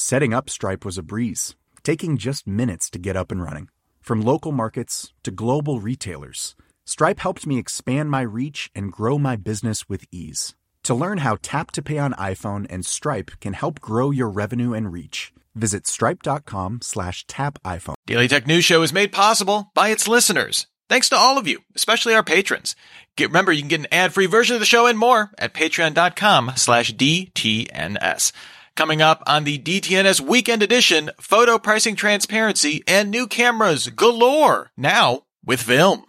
Setting up Stripe was a breeze, taking just minutes to get up and running. From local markets to global retailers, Stripe helped me expand my reach and grow my business with ease. To learn how Tap to Pay on iPhone and Stripe can help grow your revenue and reach, visit stripe.com slash tap iPhone. Daily Tech News Show is made possible by its listeners. Thanks to all of you, especially our patrons. Get, remember, you can get an ad-free version of the show and more at patreon.com slash DTNS. Coming up on the DTNS Weekend Edition, photo pricing transparency and new cameras galore. Now with film.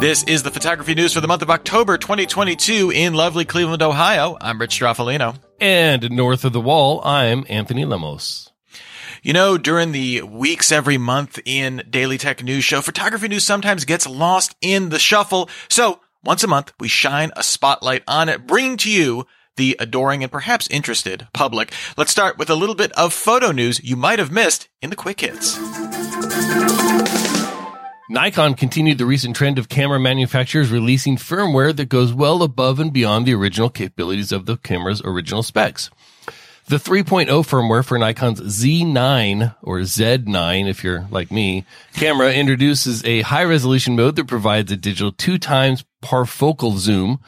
This is the photography news for the month of October 2022 in lovely Cleveland, Ohio. I'm Rich Stroffolino. And north of the wall, I'm Anthony Lemos. You know, during the weeks every month in Daily Tech News Show, photography news sometimes gets lost in the shuffle. So once a month, we shine a spotlight on it, bringing to you the adoring and perhaps interested public. Let's start with a little bit of photo news you might have missed in the quick hits. Nikon continued the recent trend of camera manufacturers releasing firmware that goes well above and beyond the original capabilities of the camera's original specs. The 3.0 firmware for Nikon's Z9 or Z9, if you're like me, camera introduces a high resolution mode that provides a digital two times parfocal zoom,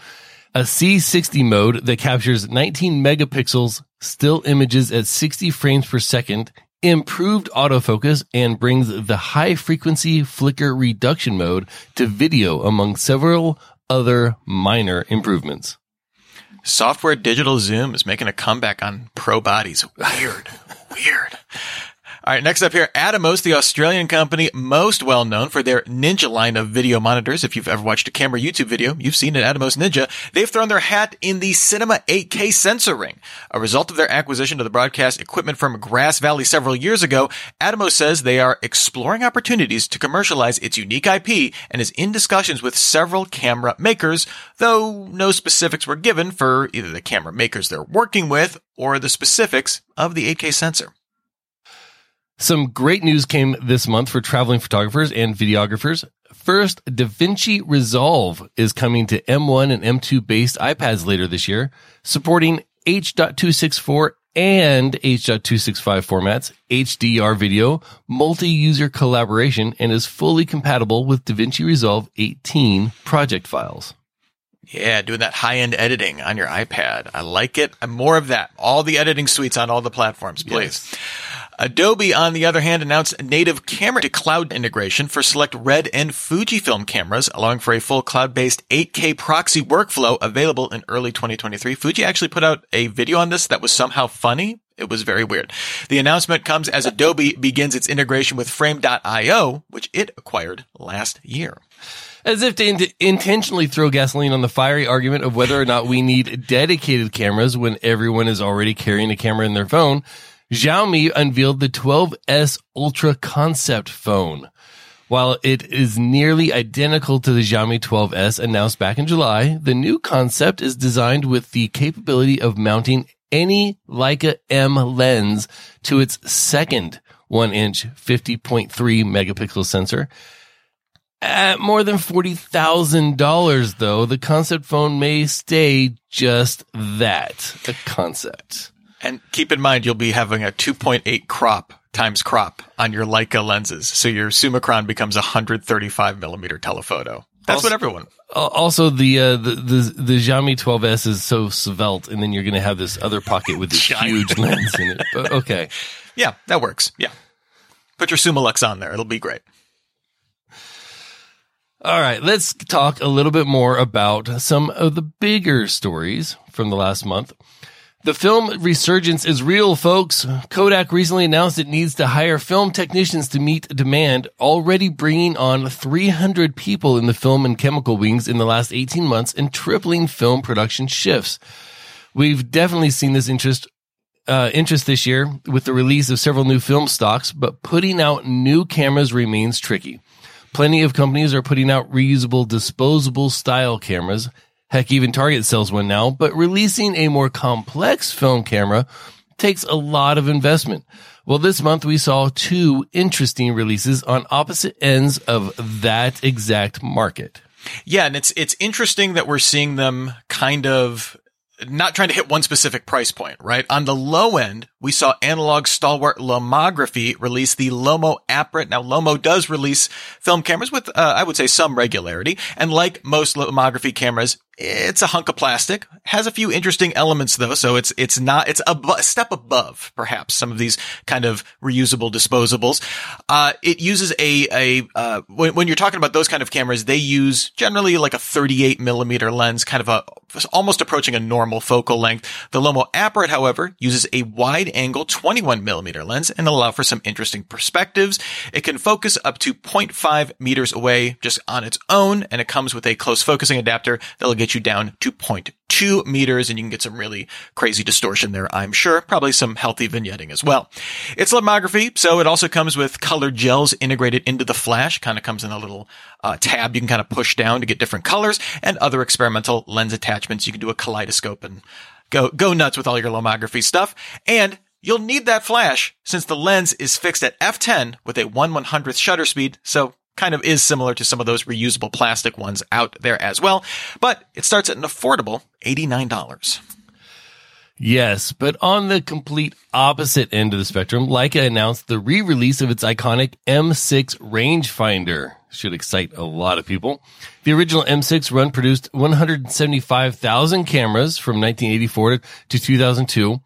a C60 mode that captures 19 megapixels still images at 60 frames per second improved autofocus and brings the high frequency flicker reduction mode to video among several other minor improvements. Software digital zoom is making a comeback on pro bodies. Weird. Weird. All right, next up here, Atomos, the Australian company most well known for their Ninja line of video monitors. If you've ever watched a camera YouTube video, you've seen an Atomos Ninja. They've thrown their hat in the Cinema 8K sensor ring. A result of their acquisition of the broadcast equipment from Grass Valley several years ago, Atomos says they are exploring opportunities to commercialize its unique IP and is in discussions with several camera makers, though no specifics were given for either the camera makers they're working with or the specifics of the 8K sensor. Some great news came this month for traveling photographers and videographers. First, DaVinci Resolve is coming to M1 and M2 based iPads later this year, supporting H.264 and H.265 formats, HDR video, multi-user collaboration, and is fully compatible with DaVinci Resolve 18 project files. Yeah, doing that high end editing on your iPad. I like it. More of that. All the editing suites on all the platforms, please. Yes. Adobe, on the other hand, announced native camera to cloud integration for select Red and Fujifilm cameras, allowing for a full cloud-based 8K proxy workflow available in early 2023. Fuji actually put out a video on this that was somehow funny. It was very weird. The announcement comes as Adobe begins its integration with Frame.io, which it acquired last year. As if to in- intentionally throw gasoline on the fiery argument of whether or not we need dedicated cameras when everyone is already carrying a camera in their phone, Xiaomi unveiled the 12S Ultra concept phone. While it is nearly identical to the Xiaomi 12S announced back in July, the new concept is designed with the capability of mounting any Leica M lens to its second one inch 50.3 megapixel sensor. At more than $40,000 though, the concept phone may stay just that, a concept. And keep in mind, you'll be having a 2.8 crop times crop on your Leica lenses. So your Summicron becomes a 135 millimeter telephoto. That's Also- what everyone. Uh, also, the, uh, the the the Xiaomi 12s is so svelte, and then you're going to have this other pocket with this huge lens in it. But okay, Yeah, that works. Yeah. Put your Summilux on there. It'll be great. All right. Let's talk a little bit more about some of the bigger stories from the last month. The film resurgence is real, folks. Kodak recently announced it needs to hire film technicians to meet demand, already bringing on 300 people in the film and chemical wings in the last 18 months and tripling film production shifts. We've definitely seen this interest uh, interest this year with the release of several new film stocks, but putting out new cameras remains tricky. Plenty of companies are putting out reusable, disposable style cameras. Heck, even Target sells one now, but releasing a more complex film camera takes a lot of investment. Well, this month we saw two interesting releases on opposite ends of that exact market. Yeah, and it's it's interesting that we're seeing them kind of not trying to hit one specific price point, right? On the low end, we saw analog stalwart Lomography release the Lomo Apparat. Now, Lomo does release film cameras with, uh, I would say, some regularity, and like most Lomography cameras, it's a hunk of plastic. Has a few interesting elements though, so it's it's not it's a, step above perhaps some of these kind of reusable disposables. Uh, it uses a a uh, when, when you're talking about those kind of cameras, they use generally like a 38 millimeter lens, kind of a almost approaching a normal focal length. The Lomo Apparat, however, uses a wide angle 21 millimeter lens and allow for some interesting perspectives. It can focus up to 0.5 meters away just on its own, and it comes with a close focusing adapter that'll get you down to 0.2 meters, and you can get some really crazy distortion there, I'm sure. Probably some healthy vignetting as well. It's lomography, so it also comes with colored gels integrated into the flash. Kind of comes in a little uh, tab you can kind of push down to get different colors, and other experimental lens attachments. You can do a kaleidoscope and go go nuts with all your lomography stuff. And you'll need that flash since the lens is fixed at f10 with a 1 100th shutter speed. So kind of is similar to some of those reusable plastic ones out there as well. But it starts at an affordable $89. Yes, but on the complete opposite end of the spectrum, Leica announced the re-release of its iconic M6 rangefinder. Should excite a lot of people. The original M6 run produced 175,000 cameras from 1984 to 2002.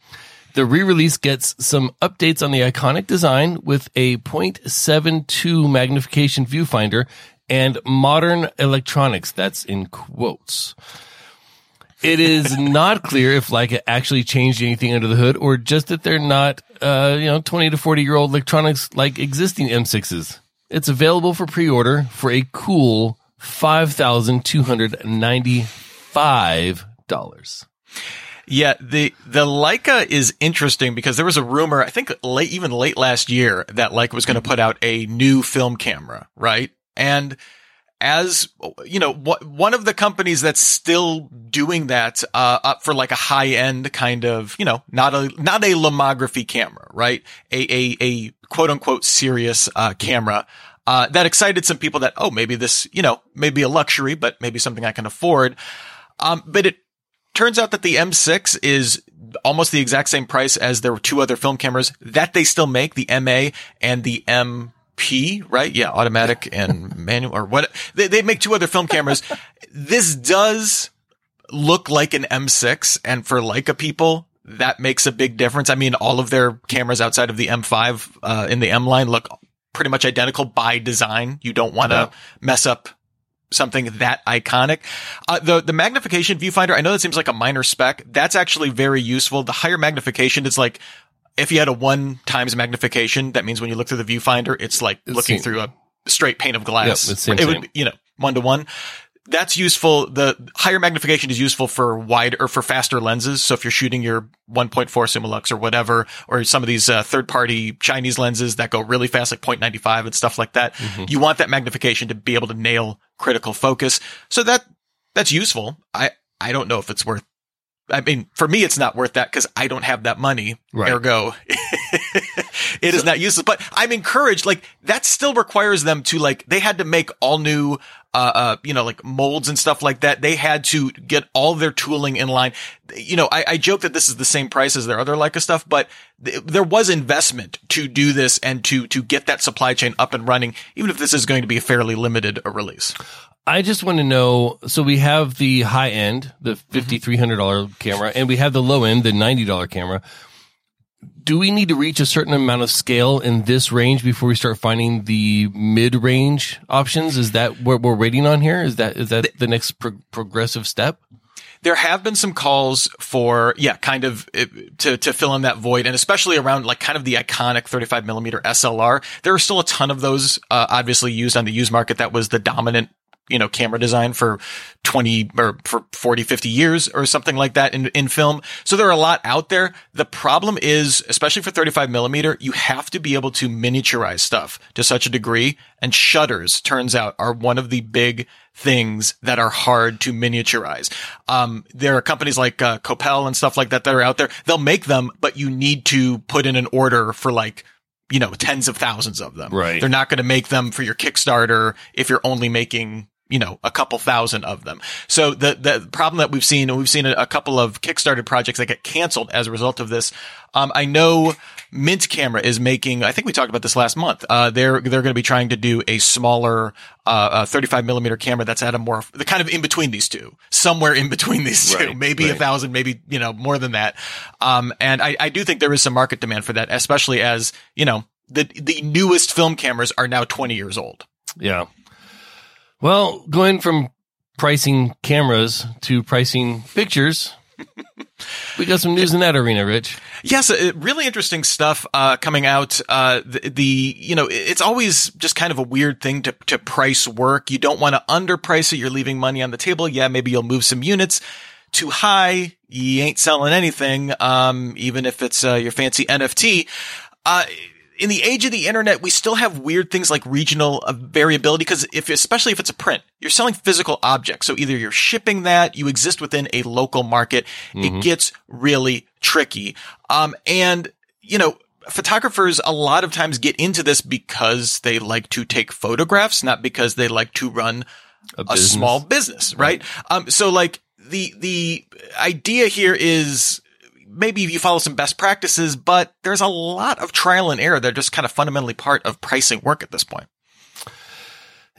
The re-release gets some updates on the iconic design with a 0.72 magnification viewfinder and modern electronics. That's in quotes. It is not clear if Leica actually changed anything under the hood or just that they're not, uh, you know, 20 to 40 year old electronics like existing M6s. It's available for pre-order for a cool $5,295. Yeah, the the Leica is interesting because there was a rumor, I think late even late last year, that Leica was going to put out a new film camera, right? And as you know, wh- one of the companies that's still doing that uh, up for like a high end kind of, you know, not a not a lomography camera, right? A a a quote unquote serious uh, camera. Uh, that excited some people that, oh, maybe this, you know, maybe a luxury, but maybe something I can afford. Um, but it turns out that the M6 is almost the exact same price as there were two other film cameras that they still make, the MA and the MP, right? Yeah, automatic and manual or what they, they make two other film cameras. this does look like an M6 and for Leica people, that makes a big difference. I mean, all of their cameras outside of the M5, uh, in the M line look pretty much identical by design. You don't want to Yeah. mess up something that iconic. Uh, the the magnification viewfinder, I know that seems like a minor spec. That's actually very useful. The higher magnification it's like if you had a one times magnification, that means when you look through the viewfinder, it's like It's looking same. through a straight pane of glass. Yep, same, it would same. be, you know, one to one. That's useful. The higher magnification is useful for wide or for faster lenses. So if you're shooting your 1.4 Summilux or whatever, or some of these uh, third party Chinese lenses that go really fast, like 0.95 and stuff like that, Mm-hmm. you want that magnification to be able to nail critical focus. So that, that's useful. I, I don't know if it's worth, I mean, for me, it's not worth that because I don't have that money. Right. Ergo, it is not useless, but I'm encouraged. Like that still requires them to like, they had to make all new, uh, uh, you know, like molds and stuff like that. They had to get all their tooling in line. You know, I, I joke that this is the same price as their other Leica stuff, but th- there was investment to do this and to, to get that supply chain up and running, even if this is going to be a fairly limited uh, release. I just want to know. So we have the high end, the fifty three hundred dollar camera, and we have the low end, the ninety dollar camera. Do we need to reach a certain amount of scale in this range before we start finding the mid range options? Is that what we're waiting on here? Is that is that the next pro- progressive step? there have been some calls for yeah kind of uh, to to fill in that void and especially around like kind of the iconic 35 millimeter slr there are still a ton of those uh, obviously used on the used market that was the dominant you know, camera design for 20 or for 40, 50 years or something like that in, in film. So there are a lot out there. The problem is, especially for 35 millimeter, you have to be able to miniaturize stuff to such a degree. And shutters, turns out, are one of the big things that are hard to miniaturize. Um, there are companies like uh, Copal and stuff like that that are out there. They'll make them, but you need to put in an order for like you know, tens of thousands of them. Right. They're not going to make them for your Kickstarter if you're only making you know, a couple thousand of them. So the, the problem that we've seen, and we've seen a, a couple of Kickstarter projects that get canceled as a result of this. Um, I know Mint Camera is making, I think we talked about this last month. Uh, they're, they're going to be trying to do a smaller, uh, uh, 35 millimeter camera that's at a more, the kind of in between these two, somewhere in between these two, Right, maybe a thousand, maybe, you know, more than that. Um, and I, I do think there is some market demand for that, especially as, you know, the, the newest film cameras are now 20 years old. Yeah. Well, going from pricing cameras to pricing pictures, we got some news in that arena, Rich. Yes, uh, really interesting stuff uh, coming out. Uh, the, the you know it's always just kind of a weird thing to to price work. You don't want to underprice it. You're leaving money on the table. Yeah, maybe you'll move some units too high. You ain't selling anything, um, even if it's uh, your fancy NFT. In the age of the internet, we still have weird things like regional uh, variability because if, especially if it's a print, you're selling physical objects. So either you're shipping that, you exist within a local market. It gets really tricky. Um, and, you know, photographers a lot of times get into this because they like to take photographs, not because they like to run A, a business. small business, right? Um, so like the, the idea here is maybe you follow some best practices, but there's a lot of trial and error. They're just kind of fundamentally part of pricing work at this point.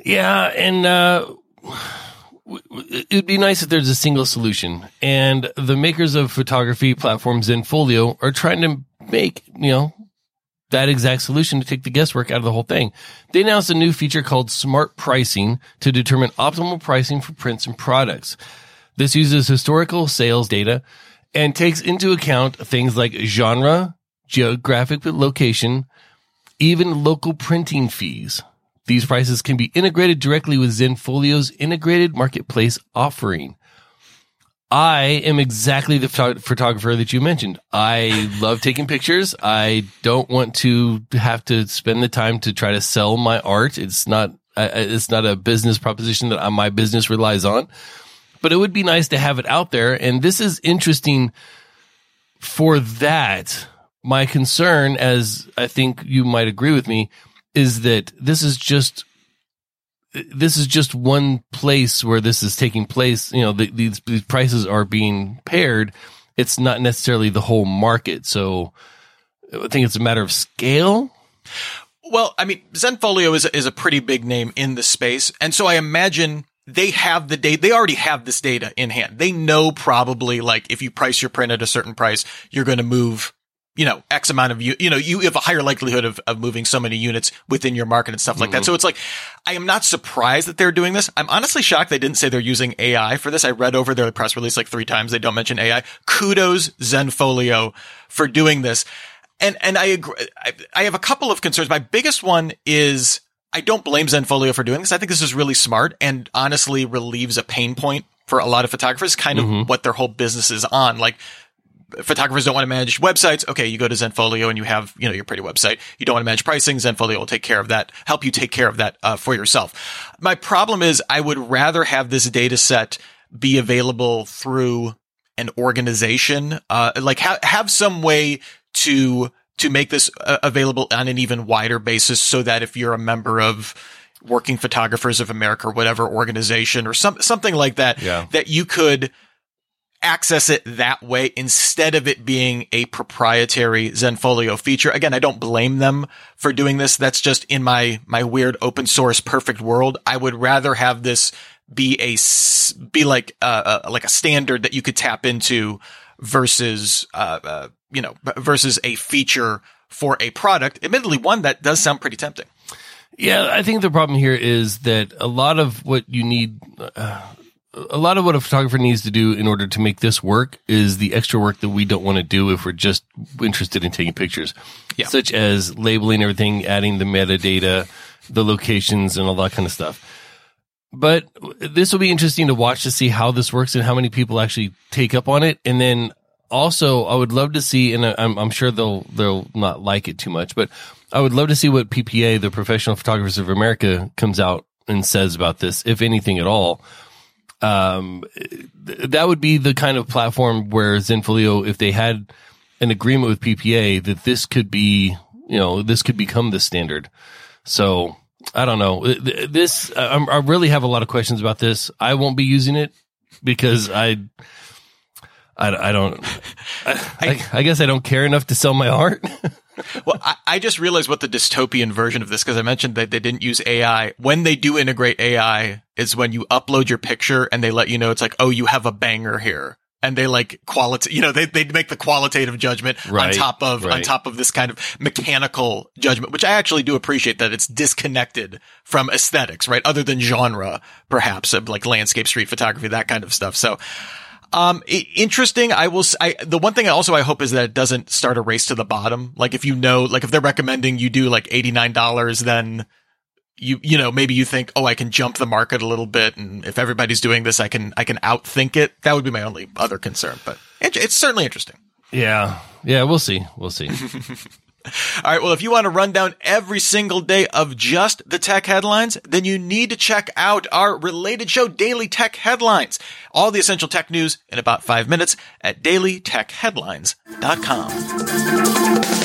Yeah, and uh, it'd be nice if there's a single solution. And the makers of photography platforms Zenfolio are trying to make you know that exact solution to take the guesswork out of the whole thing. They announced a new feature called Smart Pricing to determine optimal pricing for prints and products. This uses historical sales data and takes into account things like genre, geographic location, even local printing fees. These prices can be integrated directly with Zenfolio's integrated marketplace offering. I am exactly the photo- photographer that you mentioned. I love taking pictures. I don't want to have to spend the time to try to sell my art. It's not, it's not a business proposition that my business relies on, but it would be nice to have it out there. And this is interesting for that. My concern, as I think you might agree with me, is that this is just this is just one place where this is taking place. You know, the, these these prices are being paired. It's not necessarily the whole market. So I think it's a matter of scale. Well, I mean, Zenfolio is is a pretty big name in the space, and so I imagine they have the data. They already have this data in hand. They know probably like if you price your print at a certain price, you're going to move, you know, X amount of you. You know, you have a higher likelihood of, of moving so many units within your market and stuff like that. Mm-hmm. So it's like, I am not surprised that they're doing this. I'm honestly shocked they didn't say they're using AI for this. I read over their press release like three times. They don't mention AI. Kudos Zenfolio for doing this. And, and I agree. I, I have a couple of concerns. My biggest one is I don't blame Zenfolio for doing this. I think this is really smart and honestly relieves a pain point for a lot of photographers, kind of what their whole business is on. Like photographers don't want to manage websites. Okay. You go to Zenfolio and you have, you know, your pretty website. You don't want to manage pricing. Zenfolio will take care of that, help you take care of that uh, for yourself. My problem is I would rather have this data set be available through an organization, uh, like ha- have some way to, to make this uh, available on an even wider basis so that if you're a member of Working Photographers of America or whatever organization or some, something like that, Yeah. that you could access it that way instead of it being a proprietary Zenfolio feature. Again, I don't blame them for doing this. That's just in my, my weird open source perfect world. I would rather have this be a be like uh, uh, like a standard that you could tap into versus uh, uh, you know versus a feature for a product. Admittedly, one that does sound pretty tempting. Yeah, I think the problem here is that a lot of what you need, uh, a lot of what a photographer needs to do in order to make this work is the extra work that we don't want to do if we're just interested in taking pictures, yeah. such as labeling everything, adding the metadata, the locations, and all that kind of stuff. But this will be interesting to watch to see how this works and how many people actually take up on it. And then also, I would love to see, and I'm, I'm sure they'll they'll not like it too much, but I would love to see what PPA, the Professional Photographers of America, comes out and says about this, if anything at all. Um, th- that would be the kind of platform where Zenfolio, if they had an agreement with PPA, that this could be, you know, this could become the standard. So I don't know. This, I, I really have a lot of questions about this. I won't be using it because I, I, I don't, I, I, guess I don't care enough to sell my art. well, I, I, just realized what the dystopian version of this, because I mentioned that they didn't use AI. When they do integrate AI, is when you upload your picture and they let you know it's like, oh, you have a banger here. And they like quality, you know, they, they make the qualitative judgment right, on top of, right. on top of this kind of mechanical judgment, which I actually do appreciate that it's disconnected from aesthetics, right? Other than genre, perhaps of like landscape, street photography, that kind of stuff. So, um, interesting. I will. I the one thing also I hope is that it doesn't start a race to the bottom. Like if you know, like if they're recommending you do like eighty nine dollars, then you you know maybe you think, oh, I can jump the market a little bit, and if everybody's doing this, I can I can outthink it. That would be my only other concern, but it's certainly interesting. Yeah, yeah, we'll see, we'll see. All right. Well, if you want to run down every single day of just the tech headlines, then you need to check out our related show, Daily Tech Headlines. All the essential tech news in about five minutes at dailytechheadlines.com.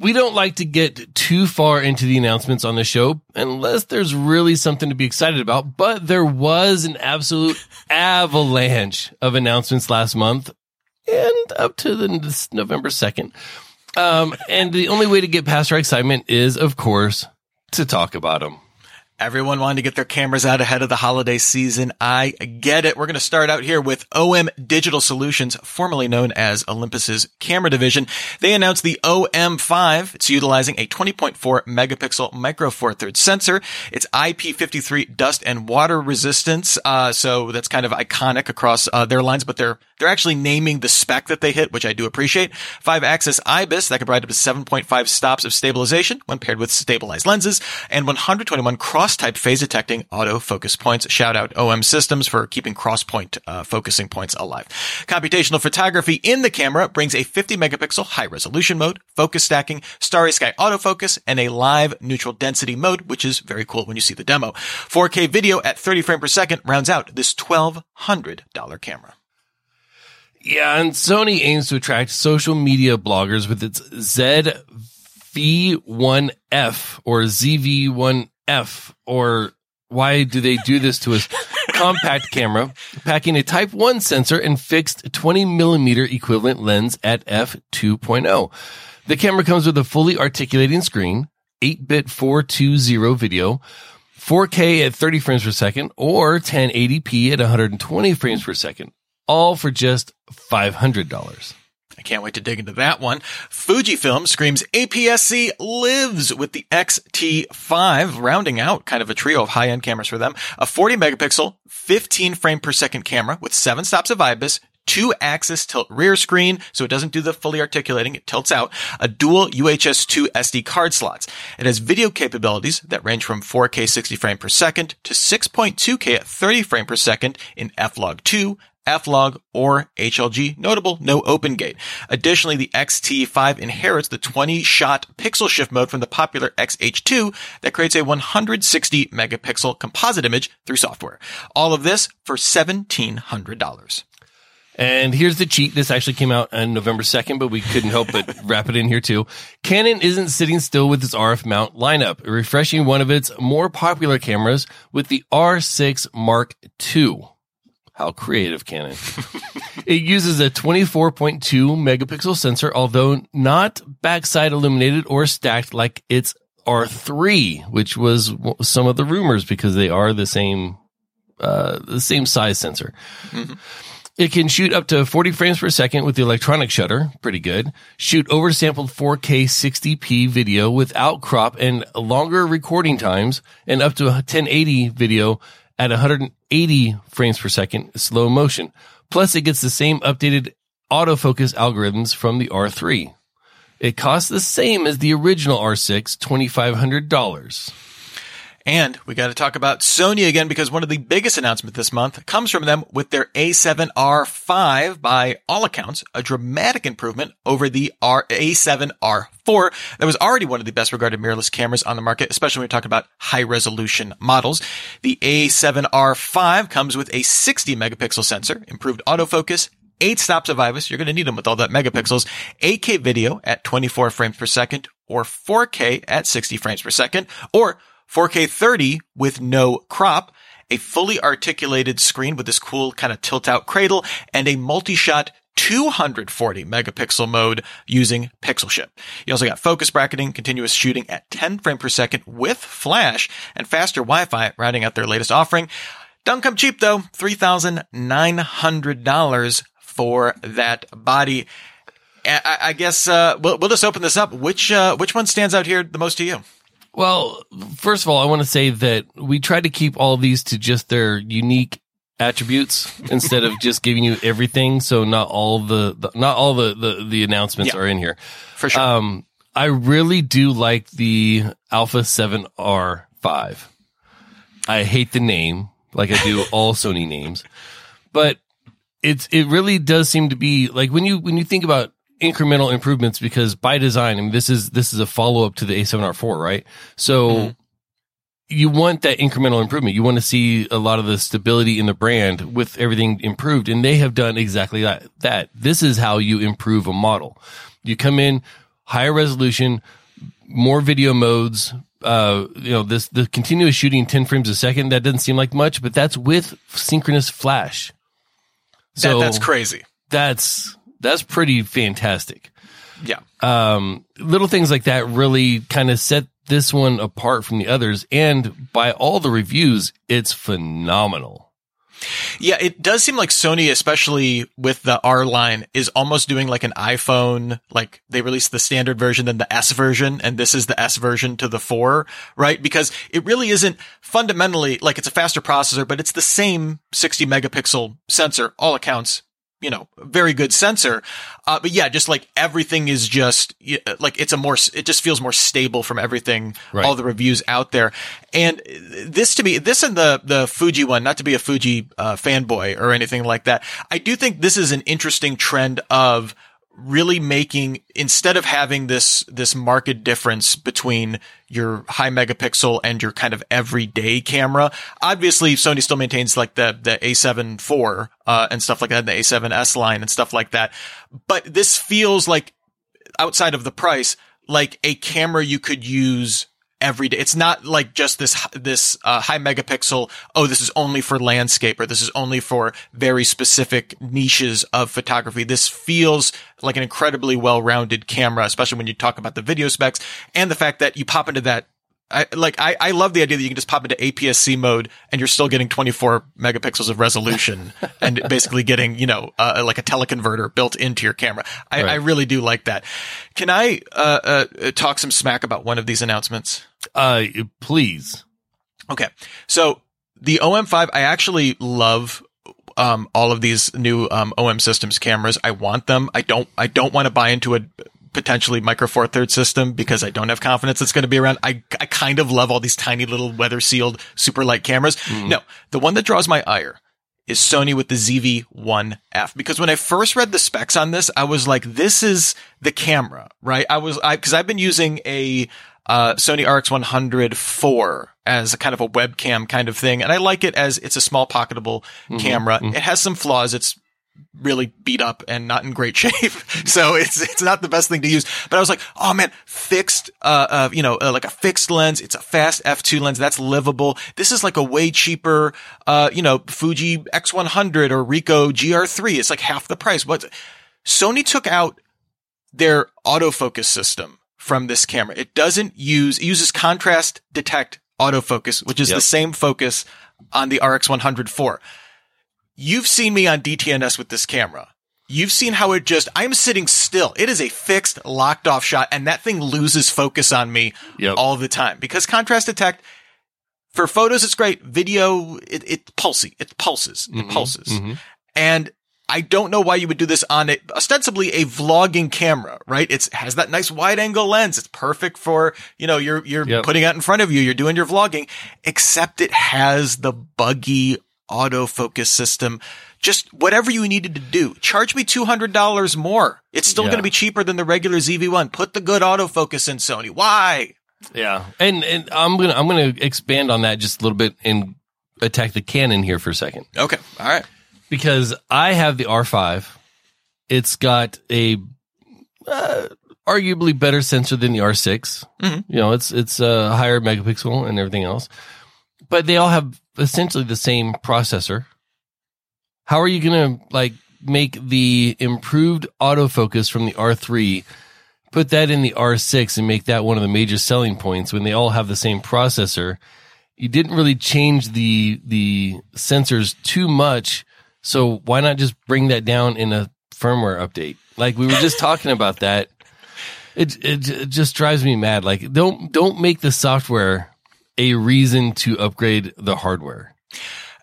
We don't like to get too far into the announcements on the show unless there's really something to be excited about, but there was an absolute avalanche of announcements last month and up to the November 2nd. Um, and the only way to get past our excitement is, of course, to talk about them. Everyone wanted to get their cameras out ahead of the holiday season. I get it. We're going to start out here with OM Digital Solutions, formerly known as Olympus's camera division. They announced the OM5. It's utilizing a 20.4 megapixel micro four thirds sensor. It's IP53 dust and water resistance. Uh, so that's kind of iconic across uh, their lines, but they're they're actually naming the spec that they hit, which I do appreciate. Five axis IBIS that can provide up to 7.5 stops of stabilization when paired with stabilized lenses and 121 cross type phase detecting autofocus points. Shout out OM systems for keeping cross point uh, focusing points alive. Computational photography in the camera brings a 50 megapixel high resolution mode, focus stacking, starry sky autofocus, and a live neutral density mode, which is very cool when you see the demo. 4K video at 30 frames per second rounds out this $1,200 camera. Yeah, and Sony aims to attract social media bloggers with its ZV1F or ZV1F or why do they do this to us? Compact camera packing a type 1 sensor and fixed 20 millimeter equivalent lens at f2.0. The camera comes with a fully articulating screen, 8-bit 420 video, 4K at 30 frames per second or 1080p at 120 frames per second, all for just $500. I can't wait to dig into that one. Fujifilm screams APS-C lives with the X-T5, rounding out kind of a trio of high-end cameras for them. A 40 megapixel, 15 frame per second camera with seven stops of IBIS, two axis tilt rear screen, so it doesn't do the fully articulating, it tilts out, a dual UHS 2 SD card slots. It has video capabilities that range from 4K 60 frame per second to 6.2K at 30 frame per second in F-Log 2, F-Log, or HLG. Notable, no open gate. Additionally, the X-T5 inherits the 20 shot pixel shift mode from the popular X-H2 that creates a 160 megapixel composite image through software. All of this for $1,700. And here's the cheat. This actually came out on November 2nd, but we couldn't help but wrap it in here too. Canon isn't sitting still with its RF mount lineup, refreshing one of its more popular cameras with the R6 Mark II. How creative, Canon. it uses a 24.2 megapixel sensor, although not backside illuminated or stacked like its R3, which was some of the rumors because they are the same, uh, the same size sensor. Mm-hmm. It can shoot up to 40 frames per second with the electronic shutter. Pretty good. Shoot oversampled 4K 60p video without crop and longer recording times and up to 1080 video at 180 frames per second slow motion. Plus it gets the same updated autofocus algorithms from the R3. It costs the same as the original R6, $2,500. And we got to talk about Sony again because one of the biggest announcements this month comes from them with their A7R5 by all accounts, a dramatic improvement over the R- A7R4 that was already one of the best regarded mirrorless cameras on the market, especially when we're talking about high resolution models. The A7R5 comes with a 60 megapixel sensor, improved autofocus, eight stops of IBIS. You're going to need them with all that megapixels, 8K video at 24 frames per second or 4K at 60 frames per second or 4K 30 with no crop, a fully articulated screen with this cool kind of tilt out cradle, and a multi-shot 240 megapixel mode using pixel shift. You also got focus bracketing, continuous shooting at 10 frame per second with flash and faster Wi-Fi rounding out their latest offering. Don't come cheap though, $3,900 for that body. I, I guess, uh, we'll, we'll just open this up. Which, uh, which one stands out here the most to you? Well, first of all, I want to say that we try to keep all of these to just their unique attributes instead of just giving you everything. So not all the, the not all the, the, the announcements yeah, are in here. For sure. Um, I really do like the Alpha 7R5. I hate the name, like I do all Sony names, but it's, it really does seem to be like when you, when you think about incremental improvements because by design, I mean, this is, this is a follow up to the A7R4, right? So mm-hmm. you want that incremental improvement. You want to see a lot of the stability in the brand with everything improved. And they have done exactly that. That this is how you improve a model. You come in higher resolution, more video modes, uh, you know, this, the continuous shooting 10 frames a second, that doesn't seem like much, but that's with synchronous flash. So that, that's crazy. That's, that's pretty fantastic. Yeah. Um, little things like that really kind of set this one apart from the others. And by all the reviews, it's phenomenal. Yeah, it does seem like Sony, especially with the R line, is almost doing like an iPhone. Like they released the standard version, then the S version, and this is the S version to the 4, right? Because it really isn't fundamentally like it's a faster processor, but it's the same 60 megapixel sensor, all accounts, you know, very good sensor. Uh, but yeah, just like everything is just like it's a more, it just feels more stable from everything, Right. all the reviews out there. And this to me, this and the, the Fuji one, not to be a Fuji uh, fanboy or anything like that. I do think this is an interesting trend of really making instead of having this this market difference between your high megapixel and your kind of everyday camera obviously sony still maintains like the the a7 IV uh, and stuff like that the a7s line and stuff like that. But this feels like outside of the price like a camera you could use every day. It's not like just this this uh, high megapixel. Oh, this is only for landscape, or this is only for very specific niches of photography. This feels like an incredibly well-rounded camera, especially when you talk about the video specs and the fact that you pop into that. I, like I, I love the idea that you can just pop into APS-C mode and you're still getting 24 megapixels of resolution and basically getting you know uh, like a teleconverter built into your camera. I, Right. I really do like that. Can I uh, uh, talk some smack about one of these announcements? Uh, please. Okay. So the OM5, I actually love um, all of these new um, OM systems cameras. I want them. I don't. I don't want to buy into a potentially micro four third system because I don't have confidence it's going to be around. I I kind of love all these tiny little weather sealed super light cameras. No, the one that draws my ire is Sony with the ZV-1F because when I first read the specs on this, I was like, this is the camera, right? I was, I, cause I've been using a, uh, Sony RX100 4 as a kind of a webcam kind of thing. And I like it as it's a small pocketable camera. It has some flaws. It's really beat up and not in great shape. so it's, it's not the best thing to use. But I was like, oh man, fixed, uh, uh you know, uh, like a fixed lens. It's a fast F2 lens. That's livable. This is like a way cheaper, uh, you know, Fuji X100 or Ricoh GR3. It's like half the price. What Sony took out their autofocus system from this camera. It doesn't use, it uses contrast detect autofocus, which is Yep. the same focus on the RX100 4. You've seen me on DTNS with this camera. You've seen how it just, I'm sitting still. It is a fixed, locked off shot, and that thing loses focus on me Yep. all the time because contrast detect for photos, it's great. Video, it, it pulsy, it pulses, it Mhm, pulses. mhm. And I don't know why you would do this on a, ostensibly a vlogging camera, right? It's has that nice wide angle lens. It's perfect for, you know, you're, you're Yep. putting it in front of you. You're doing your vlogging, except it has the buggy autofocus system. Just whatever you needed to do. Charge me $200 more. It's still Yeah. going to be cheaper than the regular ZV1. Put the good autofocus in Sony. Why? Yeah, and and I'm gonna I'm gonna expand on that just a little bit and attack the Canon here for a second Okay. All right. Because I have the R5. It's got a uh, arguably better sensor than the R6. Mhm. You know, it's it's a higher megapixel and everything else, but they all have essentially the same processor. How are you gonna like make the improved autofocus from the R3? Put that in the R6 and make that one of the major selling points when they all have the same processor. You didn't really change the the sensors too much, so why not just bring that down in a firmware update? Like we were just talking about that. It, it it just drives me mad. Like don't don't make the software a reason to upgrade the hardware.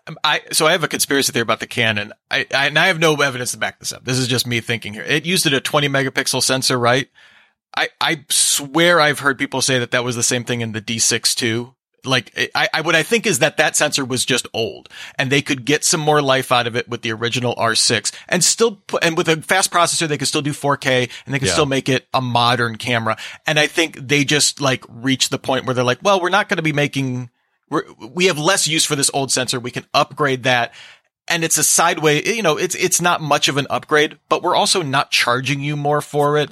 Um, I so I have a conspiracy theory about the Canon. I, I and I have no evidence to back this up. This is just me thinking here. It used it a 20 megapixel sensor, right? I I swear I've heard people say that that was the same thing in the D6 too. Like I, I what I think is that that sensor was just old, and they could get some more life out of it with the original R6, and still put, and with a fast processor they could still do 4K, and they could Yeah. still make it a modern camera. And I think they just like reached the point where they're like, well, we're not going to be making we're, we have less use for this old sensor. We can upgrade that. And it's a sideway, you know, it's, it's not much of an upgrade, but we're also not charging you more for it.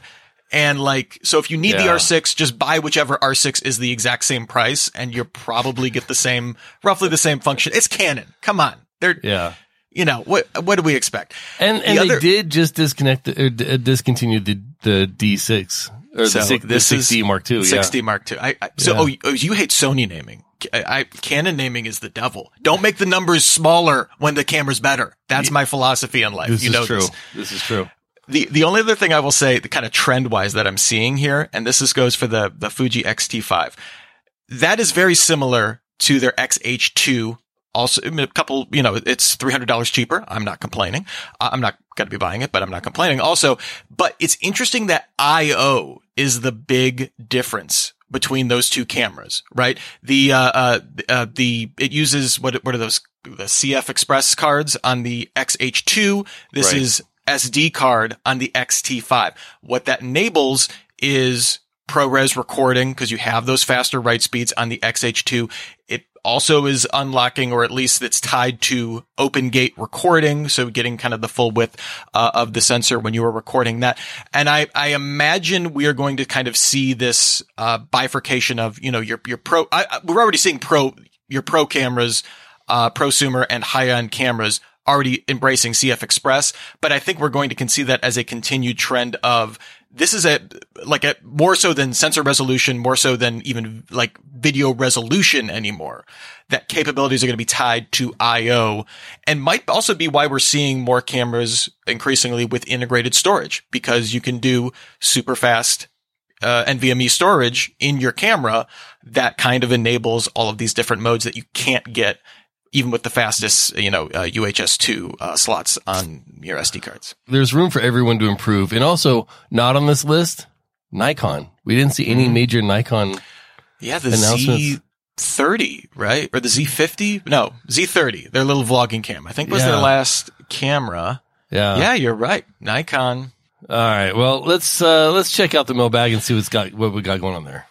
And like, so if you need the R6, just buy whichever R6 is the exact same price and you'll probably get the same, roughly the same function. It's Canon. Come on. They're, Yeah. you know, what, what do we expect? And and The they other- did just disconnect the, or d- uh, discontinue the the D6 or So the, six, this the is 6D Mark II. 60 Mark II. I, I, so, Yeah. oh, you- oh, you hate Sony naming. I, I, Canon naming is the devil. Don't make the numbers smaller when the camera's better. That's my philosophy in life. This you is know true. this. This is true. The the only other thing I will say, the kind of trend wise that I'm seeing here, and this is goes for the the Fuji X-T5, that is very similar to their XH2 also a couple, you know, it's $300 cheaper. I'm not complaining. I'm not going to be buying it, but I'm not complaining also. But it's interesting that IO is the big difference between those two cameras, right? The, uh, uh, uh, the, it uses what, what are those, the CF Express cards on the XH2. This Right. is SD card on the XT5. What that enables is ProRes recording because you have those faster write speeds on the XH2. It also is unlocking, or at least it's tied to open gate recording. So getting kind of the full width uh, of the sensor when you are recording that. And I, I imagine we are going to kind of see this uh, bifurcation of, you know, your, your pro, I, we're already seeing pro, your pro cameras, uh, prosumer and high end cameras already embracing CF Express, but I think we're going to see that as a continued trend of this is a like a more so than sensor resolution, more so than even like video resolution anymore. That capabilities are going to be tied to I/O, and might also be why we're seeing more cameras increasingly with integrated storage because you can do super fast uh, NVMe storage in your camera that kind of enables all of these different modes that you can't get even with the fastest, you know, uh, UHS-2 uh, slots on your SD cards. There's room for everyone to improve. And also, not on this list, Nikon. We didn't see any major Nikon. Yeah, the Announcements. Z30, right? Or the Z50? No, Z30, their little vlogging cam. I think was Yeah. their last camera. Yeah. yeah, you're right. Nikon. All right. Well, let's uh let's check out the mailbag and see what's got what we got going on there.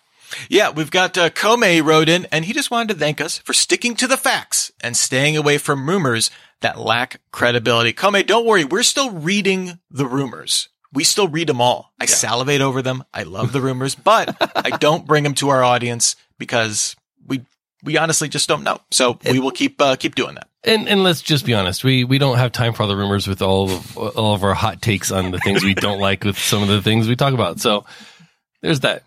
Yeah, we've got uh, Kome wrote in, and he just wanted to thank us for sticking to the facts and staying away from rumors that lack credibility. Kome, don't worry, we're still reading the rumors. We still read them all. I salivate over them. I love the rumors, but I don't bring them to our audience because we we honestly just don't know. So we will keep uh, keep doing that. And and let's just be honest, we we don't have time for all the rumors with all of all of our hot takes on the things we don't like with some of the things we talk about. So there's that.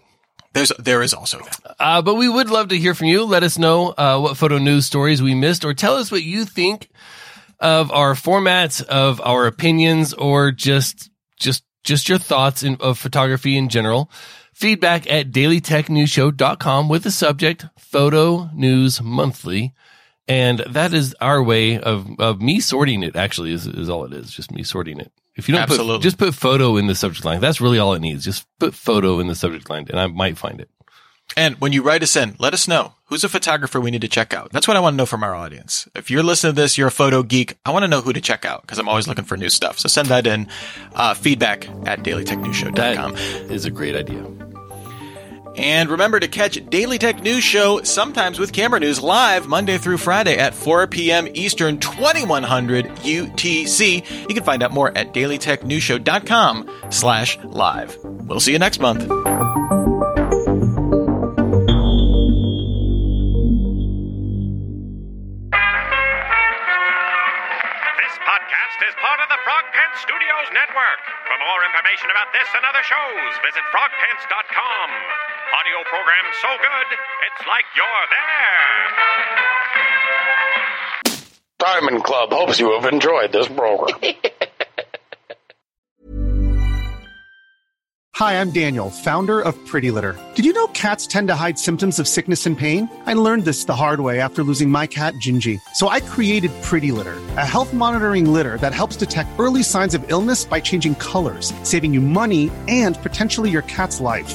There's there is also that. Uh, but we would love to hear from you. Let us know uh, what photo news stories we missed, or tell us what you think of our formats, of our opinions, or just just just your thoughts in, of photography in general. Feedback at dailytechnewsshow.com with the subject photo news monthly. And that is our way of, of me sorting it actually is, is all it is. Just me sorting it. If you don't Absolutely. put, just put photo in the subject line. That's really all it needs. Just put photo in the subject line and I might find it. And when you write us in, let us know who's a photographer we need to check out. That's what I want to know from our audience. If you're listening to this, you're a photo geek. I want to know who to check out because I'm always looking for new stuff. So send that in. Uh, feedback at dailytechnewsshow.com. That is a great idea. And remember to catch Daily Tech News Show sometimes with camera news live Monday through Friday at 4 p.m. Eastern, 2100 UTC. You can find out more at dailytechnewsshow.com slash live. We'll see you next month. This podcast is part of the Frog Pants Studios Network. For more information about this and other shows, visit frogpants.com. Audio program so good, it's like you're there. Diamond Club hopes you have enjoyed this program. Hi, I'm Daniel, founder of Pretty Litter. Did you know cats tend to hide symptoms of sickness and pain? I learned this the hard way after losing my cat, Gingy. So I created Pretty Litter, a health monitoring litter that helps detect early signs of illness by changing colors, saving you money and potentially your cat's life.